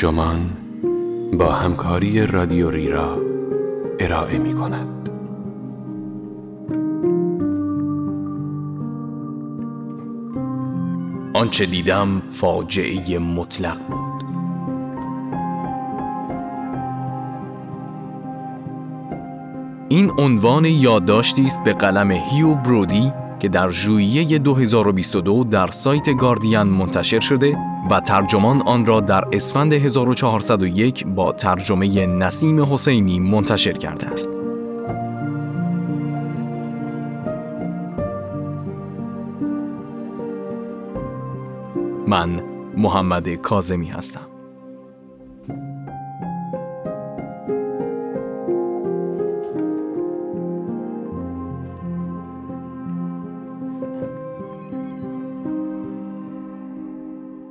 ترجمان با همکاری رادیو را ارائه می کند. آنچه دیدم فاجعه مطلق بود این عنوان یادداشتی است به قلم هیو برودی که در ژوئیه 2022 در سایت گاردین منتشر شده و ترجمان آن را در اسفند 1401 با ترجمه نسیم حسینی منتشر کرده است. من محمد کازمی هستم.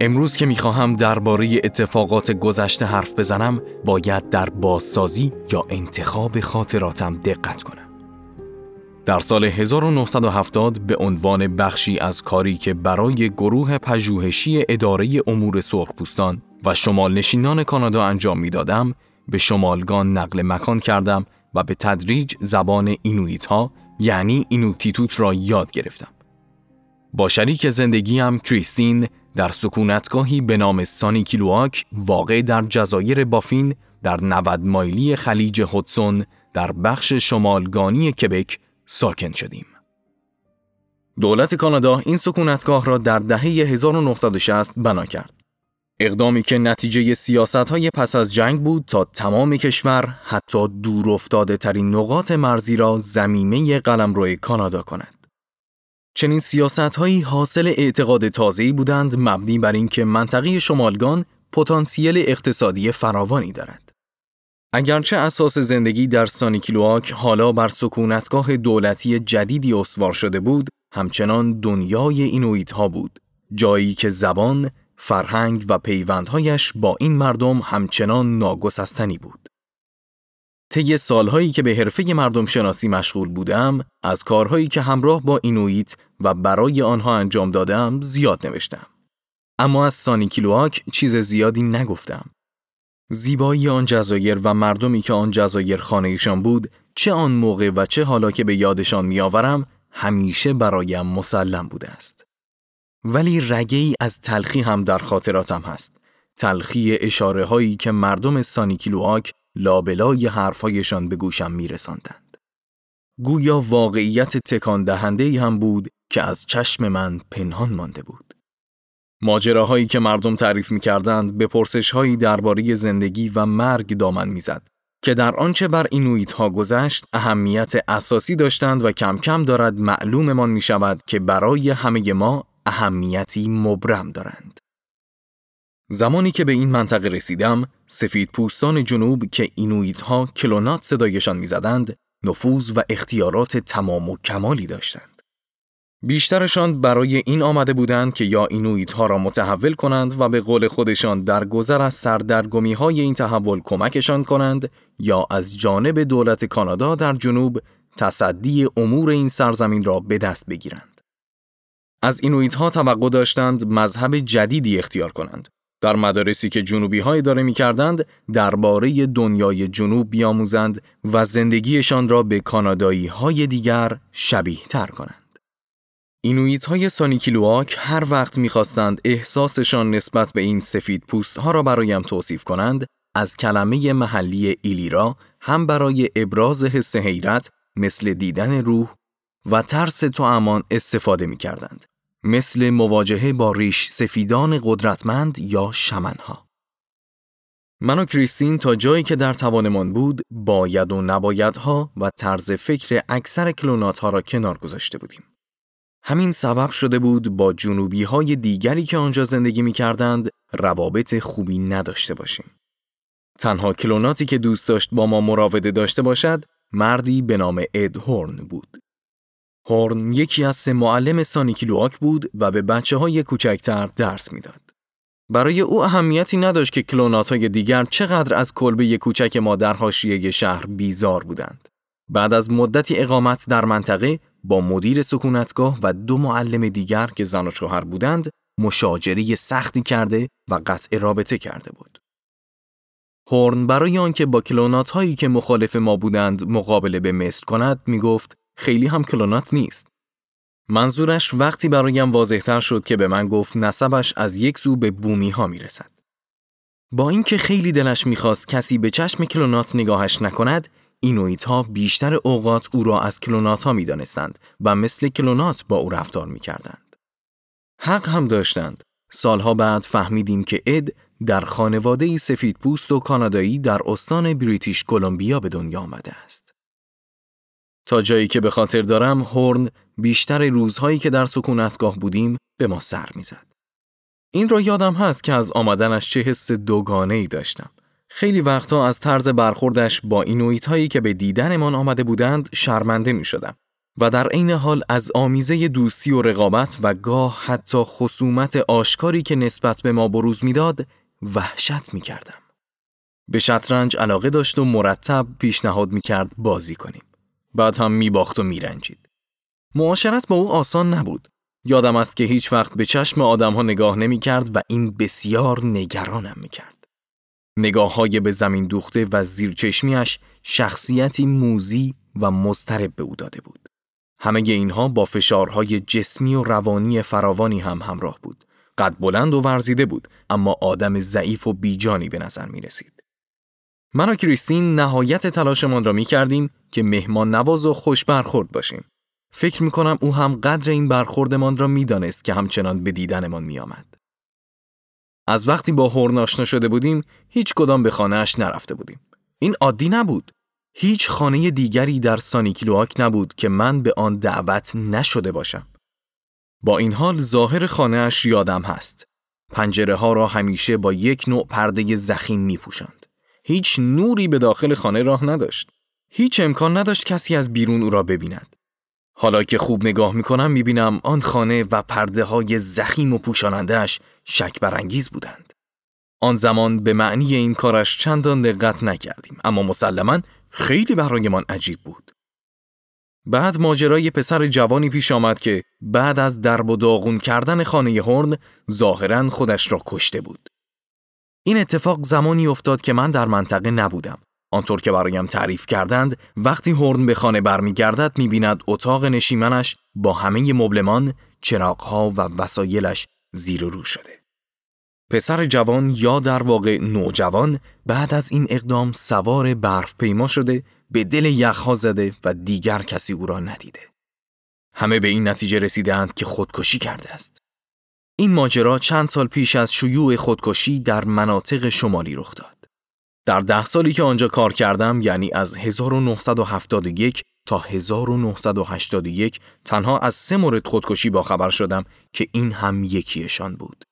امروز که می‌خواهم درباره اتفاقات گذشته حرف بزنم باید در بازسازی یا انتخاب خاطراتم دقت کنم. در سال 1970 به عنوان بخشی از کاری که برای گروه پژوهشی اداره امور سرخپوستان و شمال نشینان کانادا انجام می‌دادم به شمالگان نقل مکان کردم و به تدریج زبان اینویت ها یعنی اینوتیتوت را یاد گرفتم. با شریک زندگیم کریستین در سکونتگاهی به نام سانی کیلواک واقع در جزایر بافین در 90 مایلی خلیج هودسون در بخش شمالگانی کبک ساکن شدیم. دولت کانادا این سکونتگاه را در دهه 1960 بنا کرد. اقدامی که نتیجه سیاست های پس از جنگ بود تا تمام کشور حتی دور افتاده ترین نقاط مرزی را زمینه قلمرو کانادا کند. چنین سیاست هایی حاصل اعتقاد تازه‌ای بودند مبنی بر اینکه منطقه شمالگان پتانسیل اقتصادی فراوانی دارد. اگرچه اساس زندگی در سانیکیلواک حالا بر سکونتگاه دولتی جدیدی استوار شده بود، همچنان دنیای اینویت ها بود، جایی که زبان، فرهنگ و پیوندهایش با این مردم همچنان ناگسستنی بود. طی سالهایی که به حرفه مردم شناسی مشغول بودم، از کارهایی که همراه با اینویت و برای آنها انجام دادم زیاد نوشتم. اما از سانی کیلواک چیز زیادی نگفتم. زیبایی آن جزایر و مردمی که آن جزایر خانهشان بود، چه آن موقع و چه حالا که به یادشان میآورم، همیشه برایم مسلم بوده است. ولی رگه‌ای از تلخی هم در خاطراتم هست. تلخی اشاره هایی که مردم سانی کیلواک لابلای حرفهایشان به گوشم میرساندند. گویا واقعیت تکان دهنده هم بود که از چشم من پنهان مانده بود. ماجراهایی که مردم تعریف می کردند به پرسشهایی درباره زندگی و مرگ دامن می‌زد که در آنچه بر اینویت ها گذشت اهمیت اساسی داشتند و کم کم دارد معلوممان می شود که برای همه ما اهمیتی مبرم دارند. زمانی که به این منطقه رسیدم، سفید پوستان جنوب که اینویت ها کلونات صدایشان می‌زدند، نفوذ و اختیارات تمام و کمالی داشتند. بیشترشان برای این آمده بودند که یا اینویت ها را متحول کنند و به قول خودشان در گذر از سردرگمی های این تحول کمکشان کنند یا از جانب دولت کانادا در جنوب تصدی امور این سرزمین را به دست بگیرند. از اینویت ها توقع داشتند مذهب جدیدی اختیار کنند در مدارسی که جنوبی های داره می کردند درباره دنیای جنوب بیاموزند و زندگیشان را به کانادایی های دیگر شبیه تر کنند. اینویت های سانیکیلواک هر وقت می‌خواستند احساسشان نسبت به این سفید پوست ها را برایم توصیف کنند از کلمه محلی ایلیرا هم برای ابراز حس حیرت مثل دیدن روح و ترس تو امان استفاده می کردند مثل مواجهه با ریش سفیدان قدرتمند یا شمنها. من و کریستین تا جایی که در توانمان بود باید و نبایدها و طرز فکر اکثر کلونات ها را کنار گذاشته بودیم. همین سبب شده بود با جنوبی های دیگری که آنجا زندگی می کردند روابط خوبی نداشته باشیم. تنها کلوناتی که دوست داشت با ما مراوده داشته باشد مردی به نام اد هورن بود. هورن یکی از سه معلم سانیکیلواک بود و به بچه های کوچکتر درس می‌داد. برای او اهمیتی نداشت که کلونات های دیگر چقدر از کلبه کوچک ما در حاشیه شهر بیزار بودند. بعد از مدتی اقامت در منطقه با مدیر سکونتگاه و دو معلم دیگر که زن و شوهر بودند مشاجره سختی کرده و قطع رابطه کرده بود. هورن برای آنکه با کلونات هایی که مخالف ما بودند مقابله به مثل کند می گفت خیلی هم کلونات نیست. منظورش وقتی برایم واضحتر شد که به من گفت نسبش از یک سو به بومی ها می رسد. با اینکه خیلی دلش می‌خواست کسی به چشم کلونات نگاهش نکند، اینویت ها بیشتر اوقات او را از کلونات ها می دانستند و مثل کلونات با او رفتار می کردند. حق هم داشتند. سالها بعد فهمیدیم که اد در خانواده سفید پوست و کانادایی در استان بریتیش کلمبیا به دنیا آمده است. تا جایی که به خاطر دارم هورن بیشتر روزهایی که در سکونتگاه بودیم به ما سر می‌زد. این را یادم هست که از آمدنش چه حس دوگانه ای داشتم. خیلی وقتا از طرز برخوردش با اینویت هایی که به دیدنمان آمده بودند شرمنده می شدم و در عین حال از آمیزه دوستی و رقابت و گاه حتی خصومت آشکاری که نسبت به ما بروز می‌داد وحشت می کردم. به شطرنج علاقه داشت و مرتب پیشنهاد می کرد بازی کنیم. بعد هم می باخت و می رنجید. معاشرت با او آسان نبود. یادم است که هیچ وقت به چشم آدم ها نگاه نمی کرد و این بسیار نگرانم می کرد. نگاه های به زمین دوخته و زیر چشمیش شخصیتی موزی و مضطرب به او داده بود. همه اینها با فشارهای جسمی و روانی فراوانی هم همراه بود. قد بلند و ورزیده بود اما آدم ضعیف و بیجانی به نظر می رسید. من و کریستین نهایت تلاشمان را می کردیم که مهمان نواز و خوش برخورد باشیم. فکر می کنم او هم قدر این برخوردمان را می دانست که همچنان به دیدنمان می آمد. از وقتی با هورن آشنا شده بودیم هیچ کدام به خانهاش نرفته بودیم. این عادی نبود. هیچ خانه دیگری در سانیکلواک نبود که من به آن دعوت نشده باشم. با این حال ظاهر خانهاش یادم هست. پنجره ها را همیشه با یک نوع پرده زخیم می پوشند. هیچ نوری به داخل خانه راه نداشت. هیچ امکان نداشت کسی از بیرون او را ببیند. حالا که خوب نگاه می کنم می بینم آن خانه و پرده های زخیم و پوشانندهش شک برانگیز بودند. آن زمان به معنی این کارش چندان دقت نکردیم اما مسلما خیلی برایمان عجیب بود. بعد ماجرای پسر جوانی پیش آمد که بعد از درب و داغون کردن خانه هورن ظاهرا خودش را کشته بود. این اتفاق زمانی افتاد که من در منطقه نبودم. آنطور که برایم تعریف کردند وقتی هورن به خانه برمیگردد می‌بیند اتاق نشیمنش با همه مبلمان، چراغها و وسایلش زیر و رو شده. پسر جوان یا در واقع نوجوان بعد از این اقدام سوار برف پیما شده به دل یخها زده و دیگر کسی او را ندیده. همه به این نتیجه رسیدند که خودکشی کرده است. این ماجرا چند سال پیش از شیوع خودکشی در مناطق شمالی رخ داد. در ده سالی که آنجا کار کردم یعنی از 1971 تا 1981 تنها از سه مورد خودکشی با خبر شدم که این هم یکیشان بود.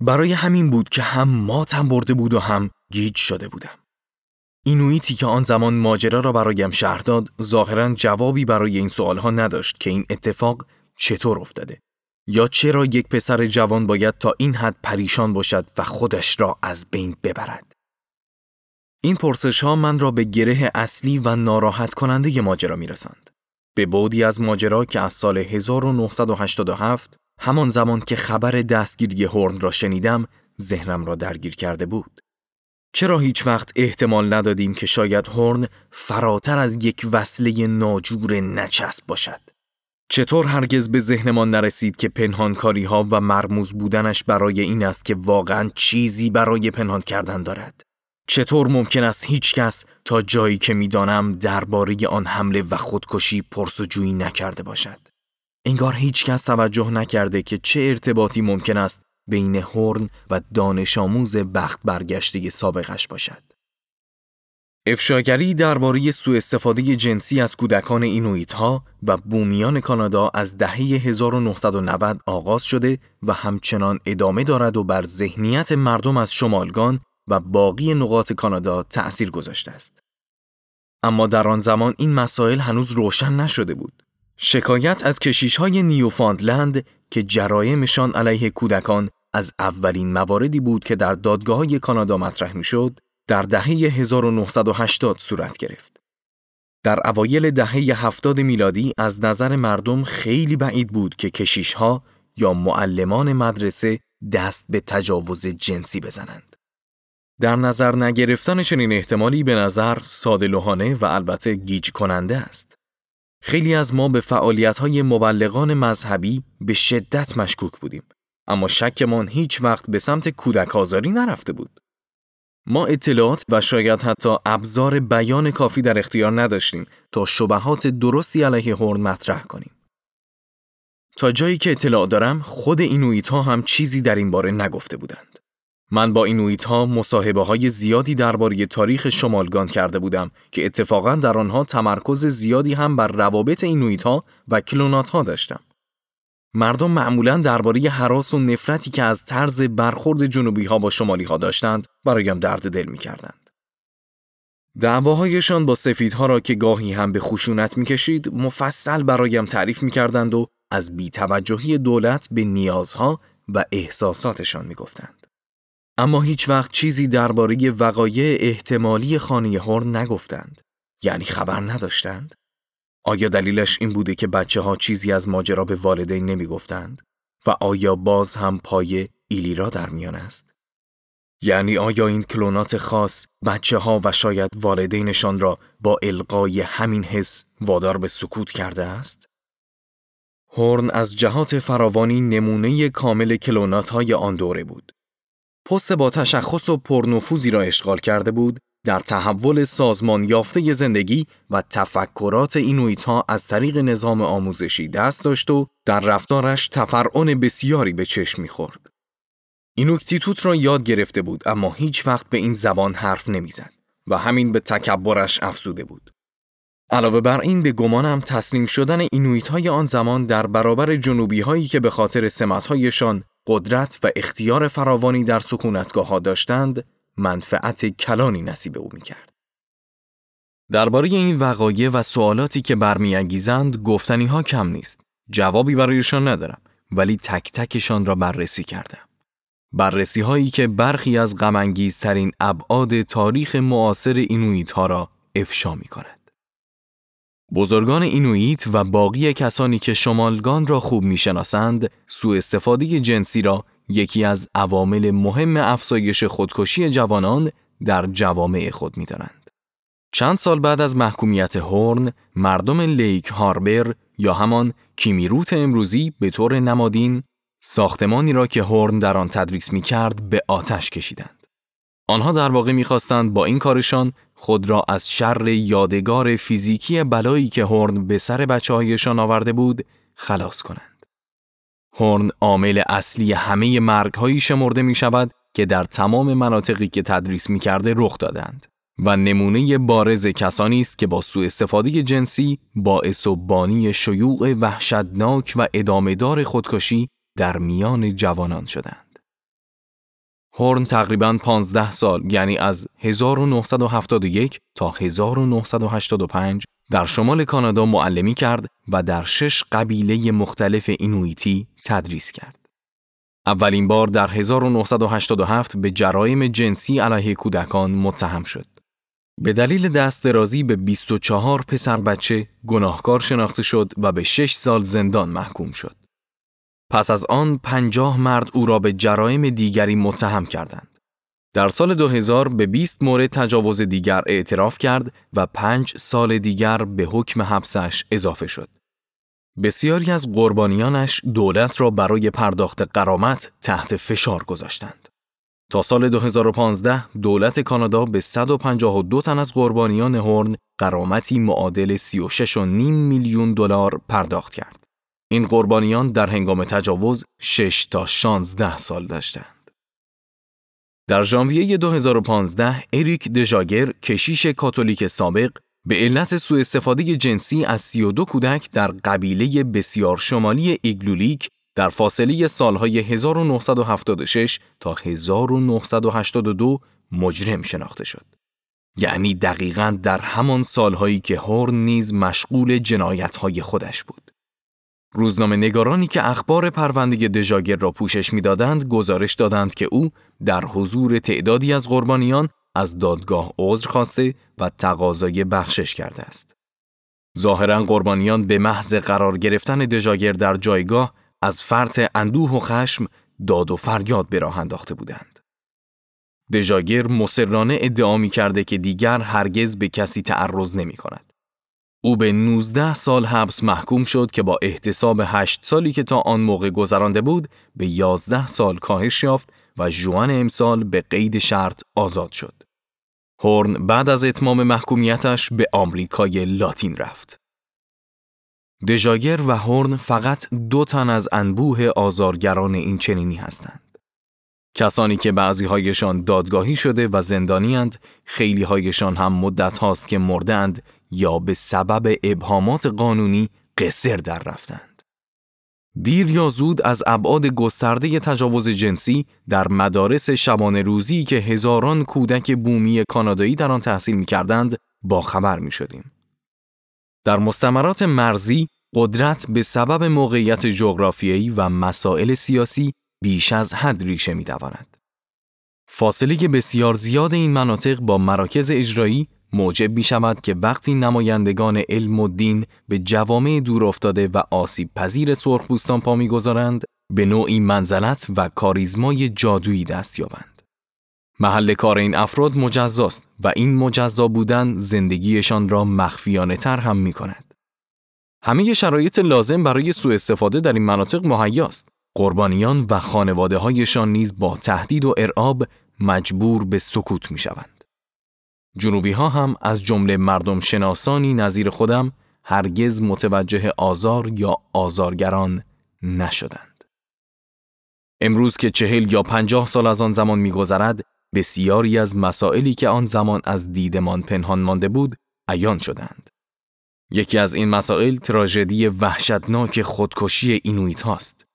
برای همین بود که هم ماتم برده بود و هم گیج شده بودم. اینویتی که آن زمان ماجرا را برایم شهر داد ظاهرا جوابی برای این سوالها نداشت که این اتفاق چطور افتاده یا چرا یک پسر جوان باید تا این حد پریشان باشد و خودش را از بین ببرد. این پرسش ها من را به گره اصلی و ناراحت کننده ماجرا می رسند. به بودی از ماجرا که از سال 1987 همان زمان که خبر دستگیری هورن را شنیدم ذهنم را درگیر کرده بود. چرا هیچ وقت احتمال ندادیم که شاید هورن فراتر از یک وصله ناجور نچسب باشد؟ چطور هرگز به ذهنمان نرسید که پنهانکاری ها و مرموز بودنش برای این است که واقعا چیزی برای پنهان کردن دارد؟ چطور ممکن است هیچ کس تا جایی که می‌دانم درباره آن حمله و خودکشی پرسجویی نکرده باشد؟ انگار هیچ کس توجه نکرده که چه ارتباطی ممکن است بین هورن و دانش آموز بخت برگشته سابقش باشد. افشاگری درباره سوء استفاده جنسی از کودکان اینویت ها و بومیان کانادا از دهه 1990 آغاز شده و همچنان ادامه دارد و بر ذهنیت مردم از شمالگان و باقی نقاط کانادا تأثیر گذاشته است. اما در آن زمان این مسائل هنوز روشن نشده بود. شکایت از کشیش های نیوفاندلند که جرایمشان علیه کودکان از اولین مواردی بود که در دادگاه های کانادا مطرح می شد در دهه 1980 صورت گرفت. در اوایل دهه 70 میلادی از نظر مردم خیلی بعید بود که کشیش ها یا معلمان مدرسه دست به تجاوز جنسی بزنند. در نظر نگرفتن چنین احتمالی به نظر سادلوهانه و البته گیج کننده است. خیلی از ما به فعالیت های مبلغان مذهبی به شدت مشکوک بودیم. اما شکمان هیچ وقت به سمت کودک آزاری نرفته بود. ما اطلاعات و شاید حتی ابزار بیان کافی در اختیار نداشتیم تا شبهات درستی علیه هورن مطرح کنیم. تا جایی که اطلاع دارم خود اینویت ها هم چیزی در این باره نگفته بودند. من با اینویت ها مصاحبه های زیادی درباره تاریخ شمالگان کرده بودم که اتفاقا در آنها تمرکز زیادی هم بر روابط اینویت ها و کلونات ها داشتم. مردم معمولا درباره حراس و نفرتی که از طرز برخورد جنوبی ها با شمالی ها داشتند برایم درد دل می کردند. دعواهایشان با سفیدها را که گاهی هم به خشونت می‌کشید مفصل برایم تعریف می کردند و از بیتوجهی دولت به نیازها و احساساتشان می‌گفتند. اما هیچ وقت چیزی درباره وقایع احتمالی خانه هورن نگفتند. یعنی خبر نداشتند؟ آیا دلیلش این بوده که بچه ها چیزی از ماجرا به والدین نمی گفتند؟ و آیا باز هم پای ایلیرا در میان است؟ یعنی آیا این کلونات خاص بچه ها و شاید والدینشان را با القای همین حس وادار به سکوت کرده است؟ هورن از جهات فراوانی نمونه کامل کلونات های آن دوره بود. پست با تشخص و پرنفوذی را اشغال کرده بود در تحول سازمان یافته زندگی و تفکرات اینویت ها از طریق نظام آموزشی دست داشت و در رفتارش تفرعن بسیاری به چشم می‌خورد. اینوکتیتوت را یاد گرفته بود اما هیچ وقت به این زبان حرف نمی‌زد و همین به تکبرش افزوده بود. علاوه بر این به گمانم تسلیم شدن اینویت های آن زمان در برابر جنوبی هایی که به خاطر سمت قدرت و اختیار فراوانی در سکونتگاه ها داشتند منفعت کلانی نصیب او می‌کرد. درباره این وقایع و سوالاتی که برمیانگیزند گفتنی ها کم نیست. جوابی برایشان ندارم ولی تک تکشان را بررسی کردم. بررسی هایی که برخی از غمانگیزترین ابعاد تاریخ معاصر اینویت ها را افشا می کند. بزرگان اینویت و باقی کسانی که شمالگان را خوب می‌شناسند سوء استفاده جنسی را یکی از عوامل مهم افزایش خودکشی جوانان در جوامع خود می‌دانند. چند سال بعد از محکومیت هورن، مردم لیک هاربر یا همان کیمیروت امروزی به طور نمادین ساختمانی را که هورن در آن تدریس می کرد به آتش کشیدند. آنها در واقع می‌خواستند با این کارشان خود را از شر یادگار فیزیکی بلایی که هورن به سر بچه هایشان آورده بود خلاص کنند. هورن عامل اصلی همه مرگ هایی شمرده می شود که در تمام مناطقی که تدریس می کرده رخ دادند و نمونه بارز کسانی است که با سوء استفاده جنسی باعث و بانی شیوع وحشتناک و ادامهدار خودکشی در میان جوانان شدند. هورن تقریبا 15 سال یعنی از 1971 تا 1985 در شمال کانادا معلمی کرد و در شش قبیله مختلف اینویتی تدریس کرد. اولین بار در 1987 به جرایم جنسی علیه کودکان متهم شد. به دلیل دست درازی به 24 پسر بچه گناهکار شناخته شد و به 6 سال زندان محکوم شد. پس از آن 50 مرد او را به جرایم دیگری متهم کردند. در سال 2000 به 20 مورد تجاوز دیگر اعتراف کرد و 5 سال دیگر به حکم حبسش اضافه شد. بسیاری از قربانیانش دولت را برای پرداخت قرامت تحت فشار گذاشتند. تا سال 2015 دولت کانادا به 152 تن از قربانیان هورن قرامتی معادل 36.5 میلیون دلار پرداخت کرد. این قربانیان در هنگام تجاوز 6 تا 16 سال داشتند. در ژانویه 2015 اریک دژاگر کشیش کاتولیک سابق به علت سوء استفاده جنسی از 32 کودک در قبیله بسیار شمالی ایگلولیک در فاصله سالهای 1976 تا 1982 مجرم شناخته شد. یعنی دقیقا در همان سالهایی که هورن نیز مشغول جنایتهای خودش بود. روزنامه نگارانی که اخبار پرونده دژاگر را پوشش می‌دادند گزارش دادند که او در حضور تعدادی از قربانیان از دادگاه عذر خواسته و تقاضای بخشش کرده است. ظاهرا قربانیان به محض قرار گرفتن دژاگر در جایگاه از فرط اندوه و خشم داد و فریاد به راه انداخته بودند. دژاگر مصرانه ادعا می کرده که دیگر هرگز به کسی تعرض نمی کند. او به 19 سال حبس محکوم شد که با احتساب 8 سالی که تا آن موقع گذرانده بود به 11 سال کاهش یافت و جوان امسال به قید شرط آزاد شد. هورن بعد از اتمام محکومیتش به آمریکای لاتین رفت. دژاگر و هورن فقط دو تن از انبوه آزارگران این چنینی هستند. کسانی که بعضی هایشان دادگاهی شده و زندانی خیلی هایشان هم مدت هاست که مردند یا به سبب ابهامات قانونی قصر در رفتند. دیر یا زود از ابعاد گسترده تجاوز جنسی در مدارس شبانه روزی که هزاران کودک بومی کانادایی در آن تحصیل می کردند با خبر می شدیم. در مستمرات مرزی قدرت به سبب موقعیت جغرافیایی و مسائل سیاسی بیش از حد ریشه می دواند. فاصله بسیار زیاد این مناطق با مراکز اجرایی موجب می شود که وقتی نمایندگان علم و دین به جوامع دور افتاده و آسیب پذیر سرخپوستان پا می‌گذارند به نوعی منزلت و کاریزمای جادویی دست یابند. محل کار این افراد مجزاست و این مجزا بودن زندگیشان را مخفیانه تر هم می کند. همه شرایط لازم برای سوء استفاده در این مناطق مهیاست. قربانیان و خانواده هایشان نیز با تهدید و ارعاب مجبور به سکوت می شوند. جنوبی ها هم از جمله مردم شناسانی نظیر خودم هرگز متوجه آزار یا آزارگران نشدند. امروز که چهل یا پنجاه سال از آن زمان میگذرد بسیاری از مسائلی که آن زمان از دیدمان پنهان مانده بود عیان شدند. یکی از این مسائل تراژدی وحشتناک خودکشی اینویت هاست.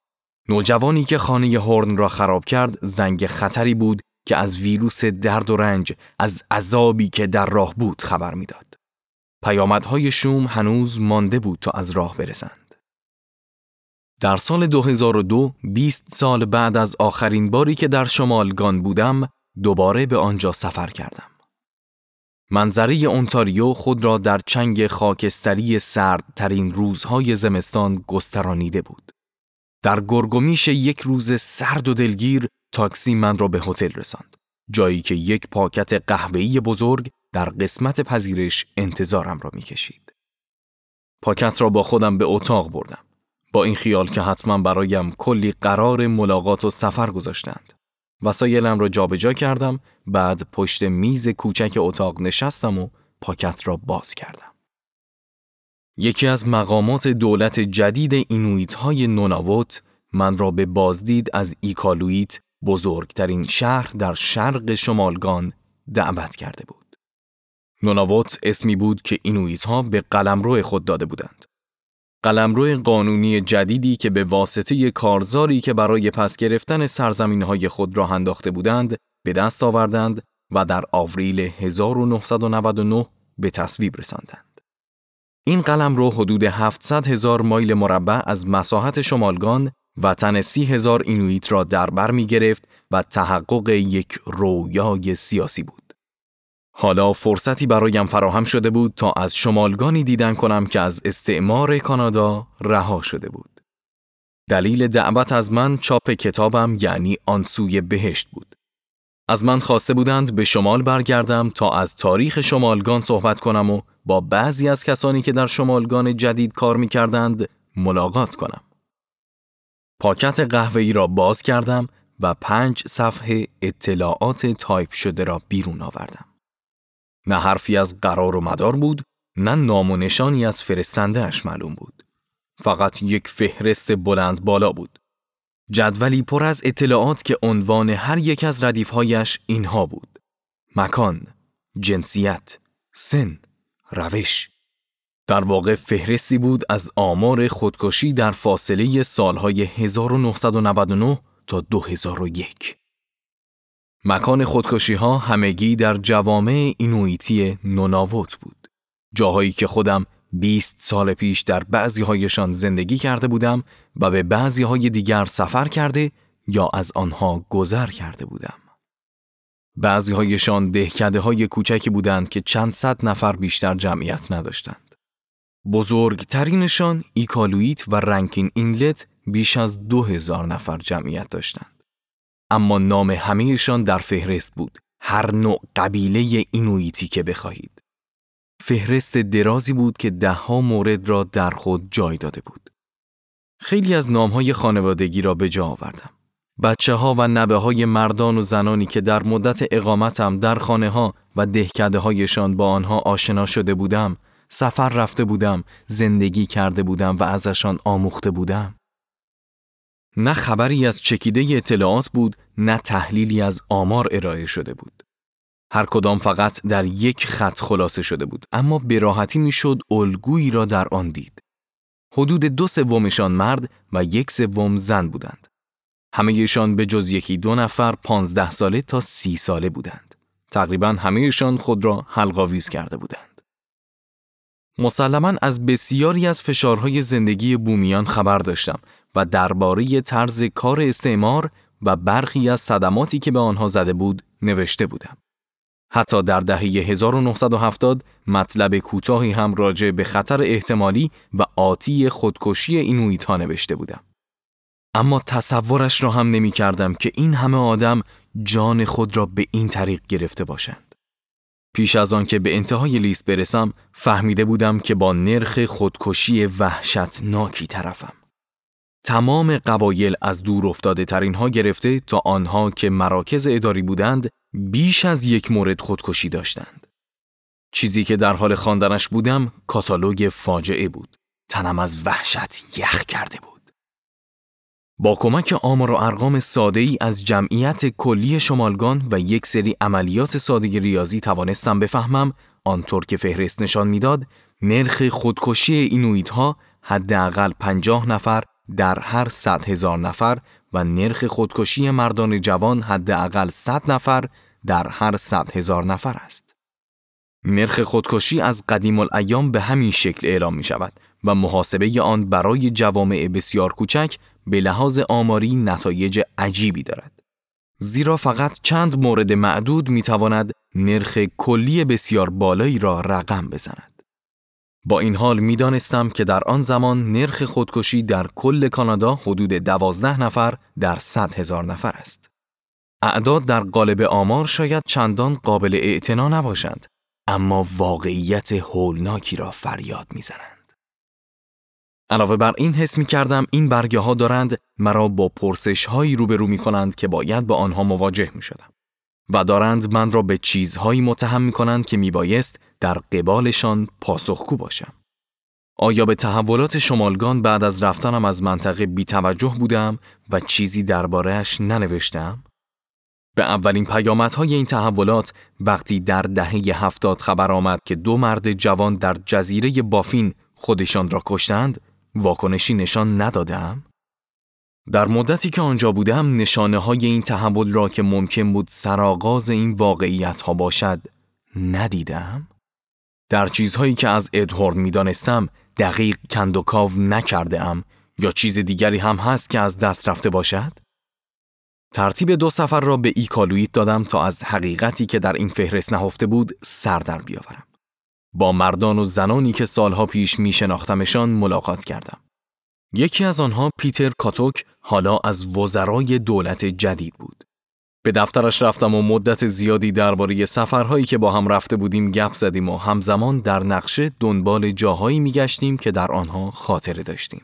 نوجوانی که خانه هورن را خراب کرد زنگ خطری بود که از ویروس درد و رنج از عذابی که در راه بود خبر می‌داد. پیامدهای شوم هنوز مانده بود تا از راه برسند. در سال 2002 20 سال بعد از آخرین باری که در شمالگان بودم دوباره به آنجا سفر کردم. منظره اونتاریو خود را در چنگ خاکستری سردترین روزهای زمستان گسترانیده بود. در گرگومیش یک روز سرد و دلگیر تاکسی من را به هتل رساند. جایی که یک پاکت قهوه‌ای بزرگ در قسمت پذیرش انتظارم را می‌کشید. پاکت را با خودم به اتاق بردم. با این خیال که حتما برایم کلی قرار ملاقات و سفر گذاشتند. وسایلم را جابجا کردم بعد پشت میز کوچک اتاق نشستم و پاکت را باز کردم. یکی از مقامات دولت جدید اینویت های نوناوت من را به بازدید از ایکالویت بزرگترین شهر در شرق شمالگان دعوت کرده بود. نوناوت اسمی بود که اینویت ها به قلمرو خود داده بودند. قلمرو قانونی جدیدی که به واسطه کارزاری که برای پس گرفتن سرزمین های خود را انداخته بودند به دست آوردند و در آوریل 1999 به تصویب رساندند. این قلم رو حدود 700 هزار مایل مربع از مساحت شمالگان وطن سی هزار اینویت را در بر می گرفت و تحقق یک رویای سیاسی بود. حالا فرصتی برایم فراهم شده بود تا از شمالگانی دیدن کنم که از استعمار کانادا رها شده بود. دلیل دعوت از من چاپ کتابم یعنی آنسوی بهشت بود. از من خواسته بودند به شمال برگردم تا از تاریخ شمالگان صحبت کنم و با بعضی از کسانی که در شمالگان جدید کار می کردند ملاقات کنم. پاکت قهوه‌ای را باز کردم و پنج صفحه اطلاعات تایپ شده را بیرون آوردم. نه حرفی از قرار و مدار بود، نه نام و نشانی از فرستندهش معلوم بود. فقط یک فهرست بلند بالا بود. جدولی پر از اطلاعات که عنوان هر یک از ردیفهایش اینها بود. مکان، جنسیت، سن، روش، در واقع فهرستی بود از آمار خودکشی در فاصله سالهای 1999 تا 2001. مکان خودکشی ها همگی در جوامع اینویتی نوناوت بود. جاهایی که خودم 20 سال پیش در بعضی هایشان زندگی کرده بودم و به بعضی های دیگر سفر کرده یا از آنها گذر کرده بودم. بعضی هایشان دهکده های کوچکی بودند که چند صد نفر بیشتر جمعیت نداشتند. بزرگترینشان ایکالویت و رنکین اینلت بیش از دو هزار نفر جمعیت داشتند. اما نام همهشان در فهرست بود. هر نوع قبیله اینویتی که بخواهید. فهرست درازی بود که دهها مورد را در خود جای داده بود. خیلی از نامهای خانوادگی را به جا آوردم. بچه ها و نبه های مردان و زنانی که در مدت اقامتم در خانه ها و دهکده هایشان با آنها آشنا شده بودم سفر رفته بودم زندگی کرده بودم و ازشان آموخته بودم. نه خبری از چکیده اطلاعات بود نه تحلیلی از آمار ارائه شده بود. هر کدام فقط در یک خط خلاصه شده بود اما به راحتی می‌شد الگویی را در آن دید. حدود دو سومشان مرد و یک سوم زن بودند. همهشان به جز یکی دو نفر پانزده ساله تا سی ساله بودند. تقریبا همهشان خود را حلقاویز کرده بودند. مسلما از بسیاری از فشارهای زندگی بومیان خبر داشتم و درباره طرز کار استعمار و برخی از صدماتی که به آنها زده بود نوشته بودم. حتی در دهه 1970 مطلب کوتاهی هم راجع به خطر احتمالی و آتی خودکشی اینویت ها نوشته بودم. اما تصورش را هم نمی کردم که این همه آدم جان خود را به این طریق گرفته باشند. پیش از آن که به انتهای لیست برسم فهمیده بودم که با نرخ خودکشی وحشتناکی طرفم. تمام قبایل از دور افتاده ترین ها گرفته تا آنها که مراکز اداری بودند بیش از یک مورد خودکشی داشتند. چیزی که در حال خواندنش بودم کاتالوگ فاجعه بود. تنم از وحشت یخ کرده بود. با کمک آمار و ارقام ساده ای از جمعیت کلی شمالگان و یک سری عملیات ساده ریاضی توانستم بفهمم آنطور که فهرست نشان می‌داد نرخ خودکشی اینویت ها حداقل پنجاه نفر در هر صد هزار نفر و نرخ خودکشی مردان جوان حداقل 100 نفر در هر صد هزار نفر است. نرخ خودکشی از قدیم الایام به همین شکل اعلام می شود و محاسبه آن برای جوامع بسیار کوچک به لحاظ آماری نتایج عجیبی دارد. زیرا فقط چند مورد معدود می تواند نرخ کلی بسیار بالایی را رقم بزند. با این حال می دانستم که در آن زمان نرخ خودکشی در کل کانادا حدود دوازده نفر در صد هزار نفر است. اعداد در قالب آمار شاید چندان قابل اعتنا نباشند، اما واقعیت هولناکی را فریاد می‌زنند. علاوه بر این حس می کردم این برگه ها دارند مرا با پرسش هایی روبرو می کنند که باید با آنها مواجه می شدم. و دارند من را به چیزهایی متهم می کنند که می بایست در قبالشان پاسخگو باشم. آیا به تحولات شمالگان بعد از رفتنم از منطقه بی توجه بودم و چیزی دربارهش ننوشتم؟ به اولین پیامدهای این تحولات وقتی در دهه هفتاد خبر آمد که دو مرد جوان در جزیره بافین خودشان را کشتند، واکنشی نشان ندادم؟ در مدتی که آنجا بودم نشانه های این تحول را که ممکن بود سرآغاز این واقعیت ها باشد ندیدم؟ در چیزهایی که از ادهورن می‌دانستم دقیق کندوکاو نکرده ام یا چیز دیگری هم هست که از دست رفته باشد؟ ترتیب دو سفر را به ایکالویت دادم تا از حقیقتی که در این فهرست نهفته بود سر در بیاورم. با مردان و زنانی که سالها پیش می شناختمشان ملاقات کردم. یکی از آنها پیتر کاتوک حالا از وزرای دولت جدید بود. به دفترش رفتم و مدت زیادی درباره سفرهایی که با هم رفته بودیم گپ زدیم و همزمان در نقشه دنبال جاهایی میگشتیم که در آنها خاطره داشتیم.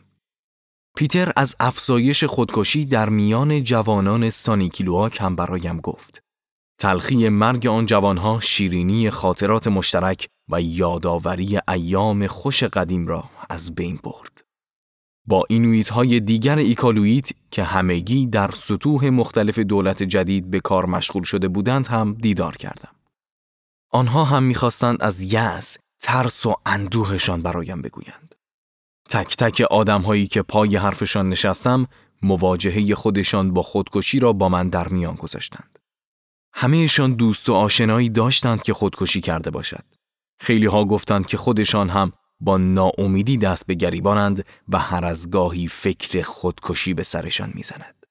پیتر از افزایش خودکشی در میان جوانان سانیکیلواک هم برایم گفت. تلخی مرگ آن جوانها شیرینی خاطرات مشترک و یادآوری ایام خوش قدیم را از بین برد. با اینویت های دیگر ایکالویت که همگی در سطوح مختلف دولت جدید به کار مشغول شده بودند هم دیدار کردم. آنها هم می‌خواستند از یأس، ترس و اندوهشان برایم بگویند. تک تک آدم هایی که پای حرفشان نشستم مواجهه خودشان با خودکشی را با من در میان گذاشتند. همهشان دوست و آشنایی داشتند که خودکشی کرده باشد. خیلی ها گفتند که خودشان هم با ناامیدی دست به گریبانند و هر از گاهی فکر خودکشی به سرشان می‌زند.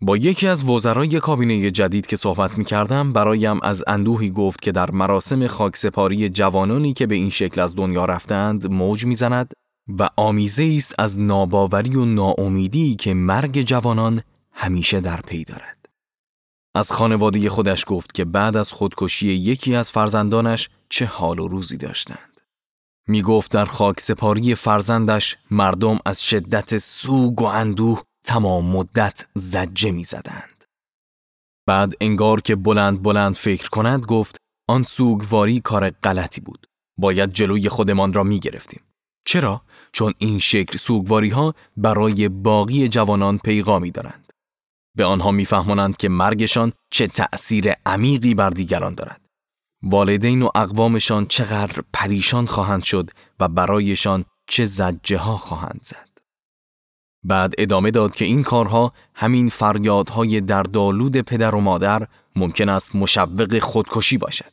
با یکی از وزرای کابینه جدید که صحبت می کردم برایم از اندوهی گفت که در مراسم خاکسپاری جوانانی که به این شکل از دنیا رفتند موج می‌زند و آمیزه است از ناباوری و ناامیدی که مرگ جوانان همیشه در پی دارد. از خانواده خودش گفت که بعد از خودکشی یکی از فرزندانش چه حال و روزی داشتند. می گفت در خاک سپاری فرزندش مردم از شدت سوگ و اندوه تمام مدت زجه می زدند. بعد انگار که بلند بلند فکر کند گفت آن سوگواری کار غلطی بود. باید جلوی خودمان را می گرفتیم. چرا؟ چون این شکل سوگواری ها برای باقی جوانان پیغامی دارند. به آنها میفهمانند که مرگشان چه تأثیر عمیقی بر دیگران دارد. والدین و اقوامشان چقدر پریشان خواهند شد و برایشان چه زجه ها خواهند زد. بعد ادامه داد که این کارها همین فریادهای دردآلود پدر و مادر ممکن است مشوق خودکشی باشد.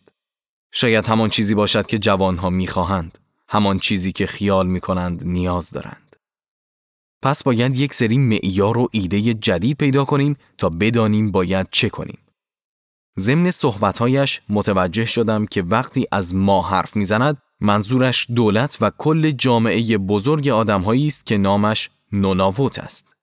شاید همان چیزی باشد که جوانها می‌خواهند، همان چیزی که خیال می‌کنند نیاز دارند. پس باید یک سری معیار و ایده جدید پیدا کنیم تا بدانیم باید چه کنیم. ضمن صحبتهایش متوجه شدم که وقتی از ما حرف می‌زند منظورش دولت و کل جامعه بزرگ آدمهایی است که نامش نوناووت است.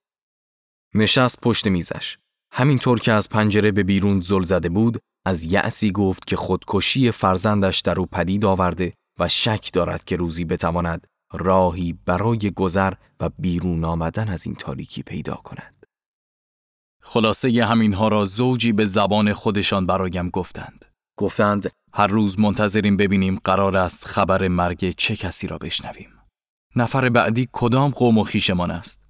نشست پشت میزش. همینطور که از پنجره به بیرون زل زده بود، از یأسی گفت که خودکشی فرزندش در او پدید آورده و شک دارد که روزی بتواند راهی برای گذر و بیرون آمدن از این تاریکی پیدا کند. خلاصه همینها را زوجی به زبان خودشان برایم گفتند. گفتند هر روز منتظریم ببینیم قرار است خبر مرگ چه کسی را بشنویم. نفر بعدی کدام قوم و خیشمان است؟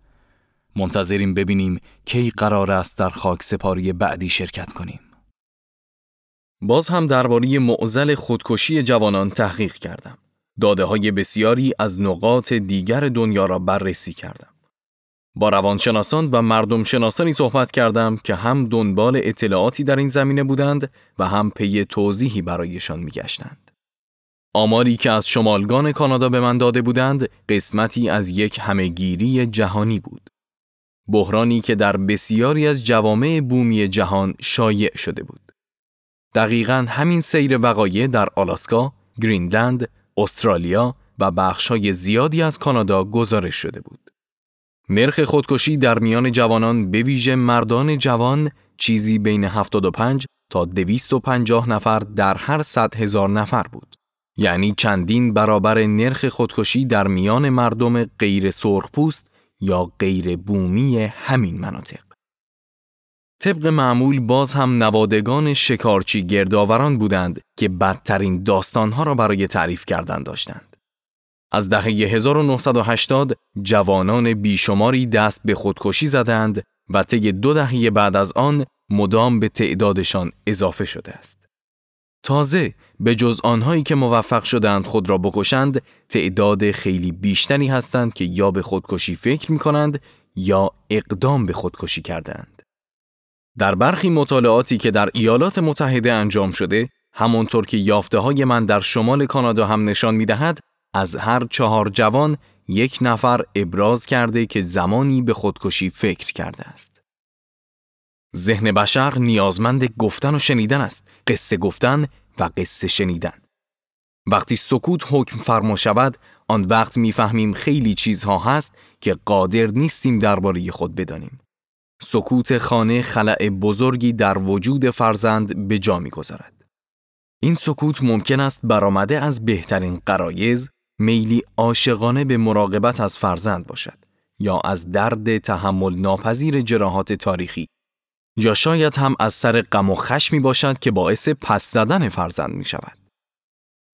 منتظریم ببینیم کی قرار است در خاک سپاری بعدی شرکت کنیم. باز هم درباره معزل خودکشی جوانان تحقیق کردم. داده های بسیاری از نقاط دیگر دنیا را بررسی کردم. با روانشناسان و مردم شناسانی صحبت کردم که هم دنبال اطلاعاتی در این زمینه بودند و هم پی توضیحی برایشان میگشتند. آماری که از شمالگان کانادا به من داده بودند قسمتی از یک همهگیری جهانی بود. بحرانی که در بسیاری از جوامع بومی جهان شایع شده بود. دقیقا همین سیر وقایع در آلاسکا، گرینلند، استرالیا و بخشای زیادی از کانادا گزارش شده بود. نرخ خودکشی در میان جوانان به ویژه مردان جوان چیزی بین 75 تا 250 نفر در هر 100 هزار نفر بود. یعنی چندین برابر نرخ خودکشی در میان مردم غیر سرخپوست یا غیر بومی همین مناطق. طبق معمول باز هم نوادگان شکارچی گردآوران بودند که بدترین داستانها را برای تعریف کردن داشتند. از دهه 1980 جوانان بیشماری دست به خودکشی زدند و طی دو دهه بعد از آن مدام به تعدادشان اضافه شده است. تازه به جز آنهایی که موفق شدند خود را بکشند تعداد خیلی بیشتری هستند که یا به خودکشی فکر می کنند یا اقدام به خودکشی کردند. در برخی مطالعاتی که در ایالات متحده انجام شده همانطور که یافته های من در شمال کانادا هم نشان می دهد از هر چهار جوان یک نفر ابراز کرده که زمانی به خودکشی فکر کرده است. ذهن بشر نیازمند گفتن و شنیدن است، قصه گفتن و قصه شنیدن. وقتی سکوت حکم فرما شود، آن وقت می‌فهمیم خیلی چیزها هست که قادر نیستیم درباره خود بدانیم. سکوت خانه خلع بزرگی در وجود فرزند به جا می‌گذارد. این سکوت ممکن است برآمده از بهترین قرایز، میلی عاشقانه به مراقبت از فرزند باشد یا از درد تحمل ناپذیر جراحات تاریخی یا شاید هم از سر غم و خشمی باشد که باعث پس زدن فرزند می شود.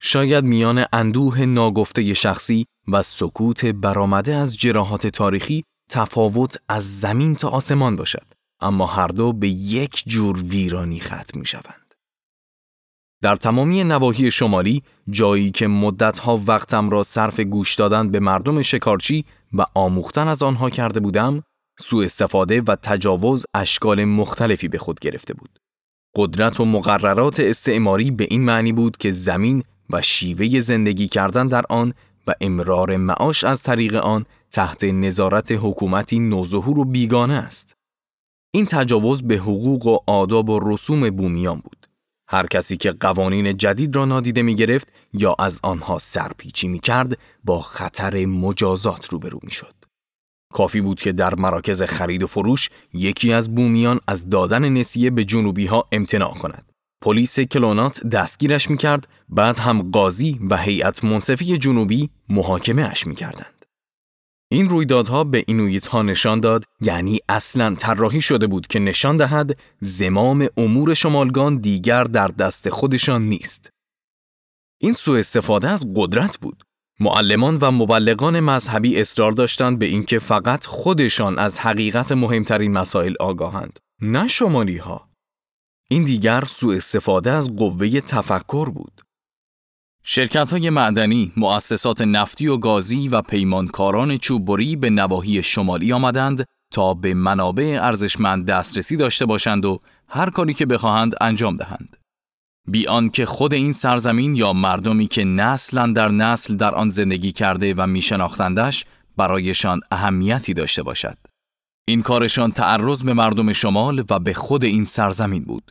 شاید میان اندوه ناگفته شخصی و سکوت برآمده از جراحات تاریخی تفاوت از زمین تا آسمان باشد اما هر دو به یک جور ویرانی ختم می شوند. در تمامی نواحی شمالی جایی که مدتها وقتم را صرف گوش دادن به مردم شکارچی و آموختن از آنها کرده بودم سوء استفاده و تجاوز اشکال مختلفی به خود گرفته بود. قدرت و مقررات استعماری به این معنی بود که زمین و شیوه زندگی کردن در آن و امرار معاش از طریق آن تحت نظارت حکومتی نوظهور و بیگانه است. این تجاوز به حقوق و آداب و رسوم بومیان بود. هر کسی که قوانین جدید را نادیده می گرفت یا از آنها سرپیچی می کرد با خطر مجازات روبرو می شد. کافی بود که در مراکز خرید و فروش یکی از بومیان از دادن نسیه به جنوبی ها امتناع کند. پلیس کلونات دستگیرش می‌کرد بعد هم قاضی و هیئت منصفی جنوبی محاکمه اش می‌کردند. این رویدادها به اینویت ها نشان داد یعنی اصلا طراحی شده بود که نشان دهد زمام امور شمالگان دیگر در دست خودشان نیست. این سوء استفاده از قدرت بود. معلمان و مبلغان مذهبی اصرار داشتند به اینکه فقط خودشان از حقیقت مهمترین مسائل آگاهند نه شمالی ها. این دیگر سوء استفاده از قوه تفکر بود. شرکت های معدنی، مؤسسات نفتی و گازی و پیمانکاران چوببری به نواحی شمالی آمدند تا به منابع ارزشمند دسترسی داشته باشند و هر کاری که بخواهند انجام دهند. بیان که خود این سرزمین یا مردمی که نسلا در نسل در آن زندگی کرده و میشناختندش برایشان اهمیتی داشته باشد. این کارشان تعرض به مردم شمال و به خود این سرزمین بود.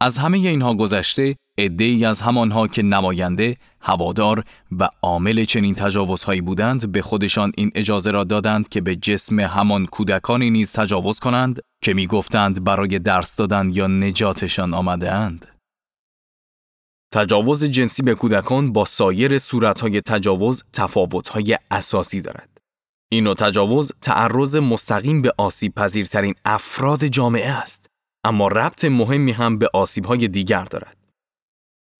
از همه اینها گذشته ای از همانها که نماینده، هوادار و عامل چنین تجاوزهایی بودند به خودشان این اجازه را دادند که به جسم همان کودکانی نیز تجاوز کنند که می‌گفتند برای درس دادن یا نجاتشان آمده اند. تجاوز جنسی به کودکان با سایر صورتهای تجاوز تفاوتهای اساسی دارد. این تجاوز تعرض مستقیم به آسیب پذیرترین افراد جامعه است. اما ربط مهمی هم به آسیبهای دیگر دارد.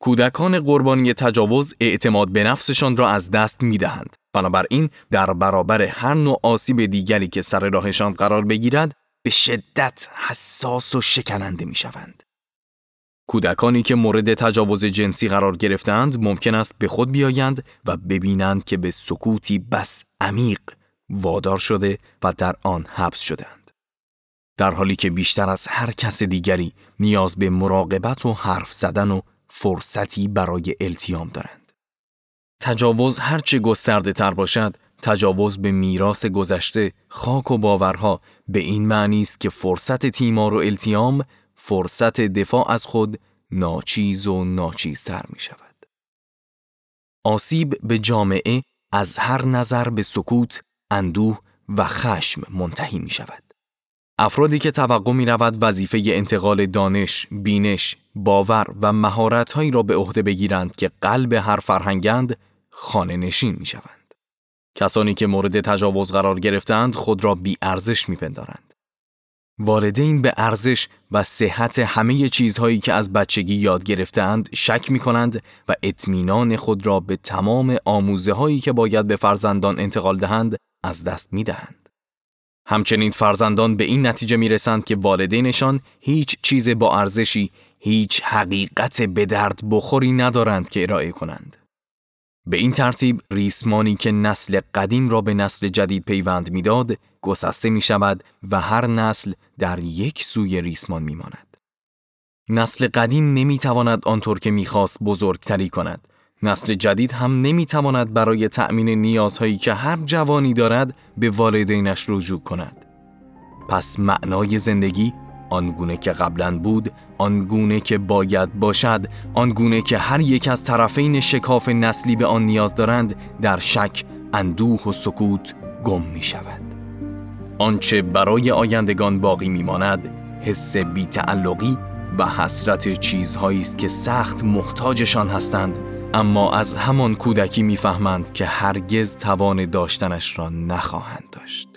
کودکان قربانی تجاوز اعتماد به نفسشان را از دست می دهند. بنابراین در برابر هر نوع آسیب دیگری که سر راهشان قرار بگیرد به شدت حساس و شکننده می شوند. کودکانی که مورد تجاوز جنسی قرار گرفتند ممکن است به خود بیایند و ببینند که به سکوتی بس عمیق وادار شده و در آن حبس شدند. در حالی که بیشتر از هر کس دیگری نیاز به مراقبت و حرف زدن و فرصتی برای التیام دارند. تجاوز هرچه گسترده تر باشد، تجاوز به میراث گذشته، خاک و باورها به این معنی است که فرصت تیمار و التیام، فرصت دفاع از خود ناچیز و ناچیزتر می شود. آسیب به جامعه از هر نظر به سکوت، اندوه و خشم منتهی می شود. افرادی که توقع می رود وظیفه انتقال دانش، بینش، باور و مهارتهایی را به عهده بگیرند که قلب هر فرهنگند خانه نشین می شوند. کسانی که مورد تجاوز قرار گرفتند خود را بی ارزش می پندارند. والدین به ارزش و صحت همه چیزهایی که از بچگی یاد گرفتند شک می کنند و اطمینان خود را به تمام آموزه هایی که باید به فرزندان انتقال دهند از دست می دهند. همچنین فرزندان به این نتیجه می رسند که والدینشان هیچ چیز با ارزشی، هیچ حقیقت به درد بخوری ندارند که ارائه کنند. به این ترتیب ریسمانی که نسل قدیم را به نسل جدید پیوند می‌داد گسسته می شود و هر نسل در یک سوی ریسمان می ماند. نسل قدیم نمی تواند آنطور که می‌خواست بزرگتری کند نسل جدید هم نمی‌تواند برای تأمین نیازهایی که هر جوانی دارد به والدینش رجوع کند. پس معنای زندگی آنگونه که قبلا بود، آنگونه که باید باشد، آنگونه که هر یک از طرفین شکاف نسلی به آن نیاز دارند، در شک، اندوه و سکوت گم می شود. آنچه برای آیندگان باقی میماند، حس بیتعلقی و حسرت چیزهایی است که سخت محتاجشان هستند اما از همان کودکی می‌فهمند که هرگز توان داشتنش را نخواهند داشت.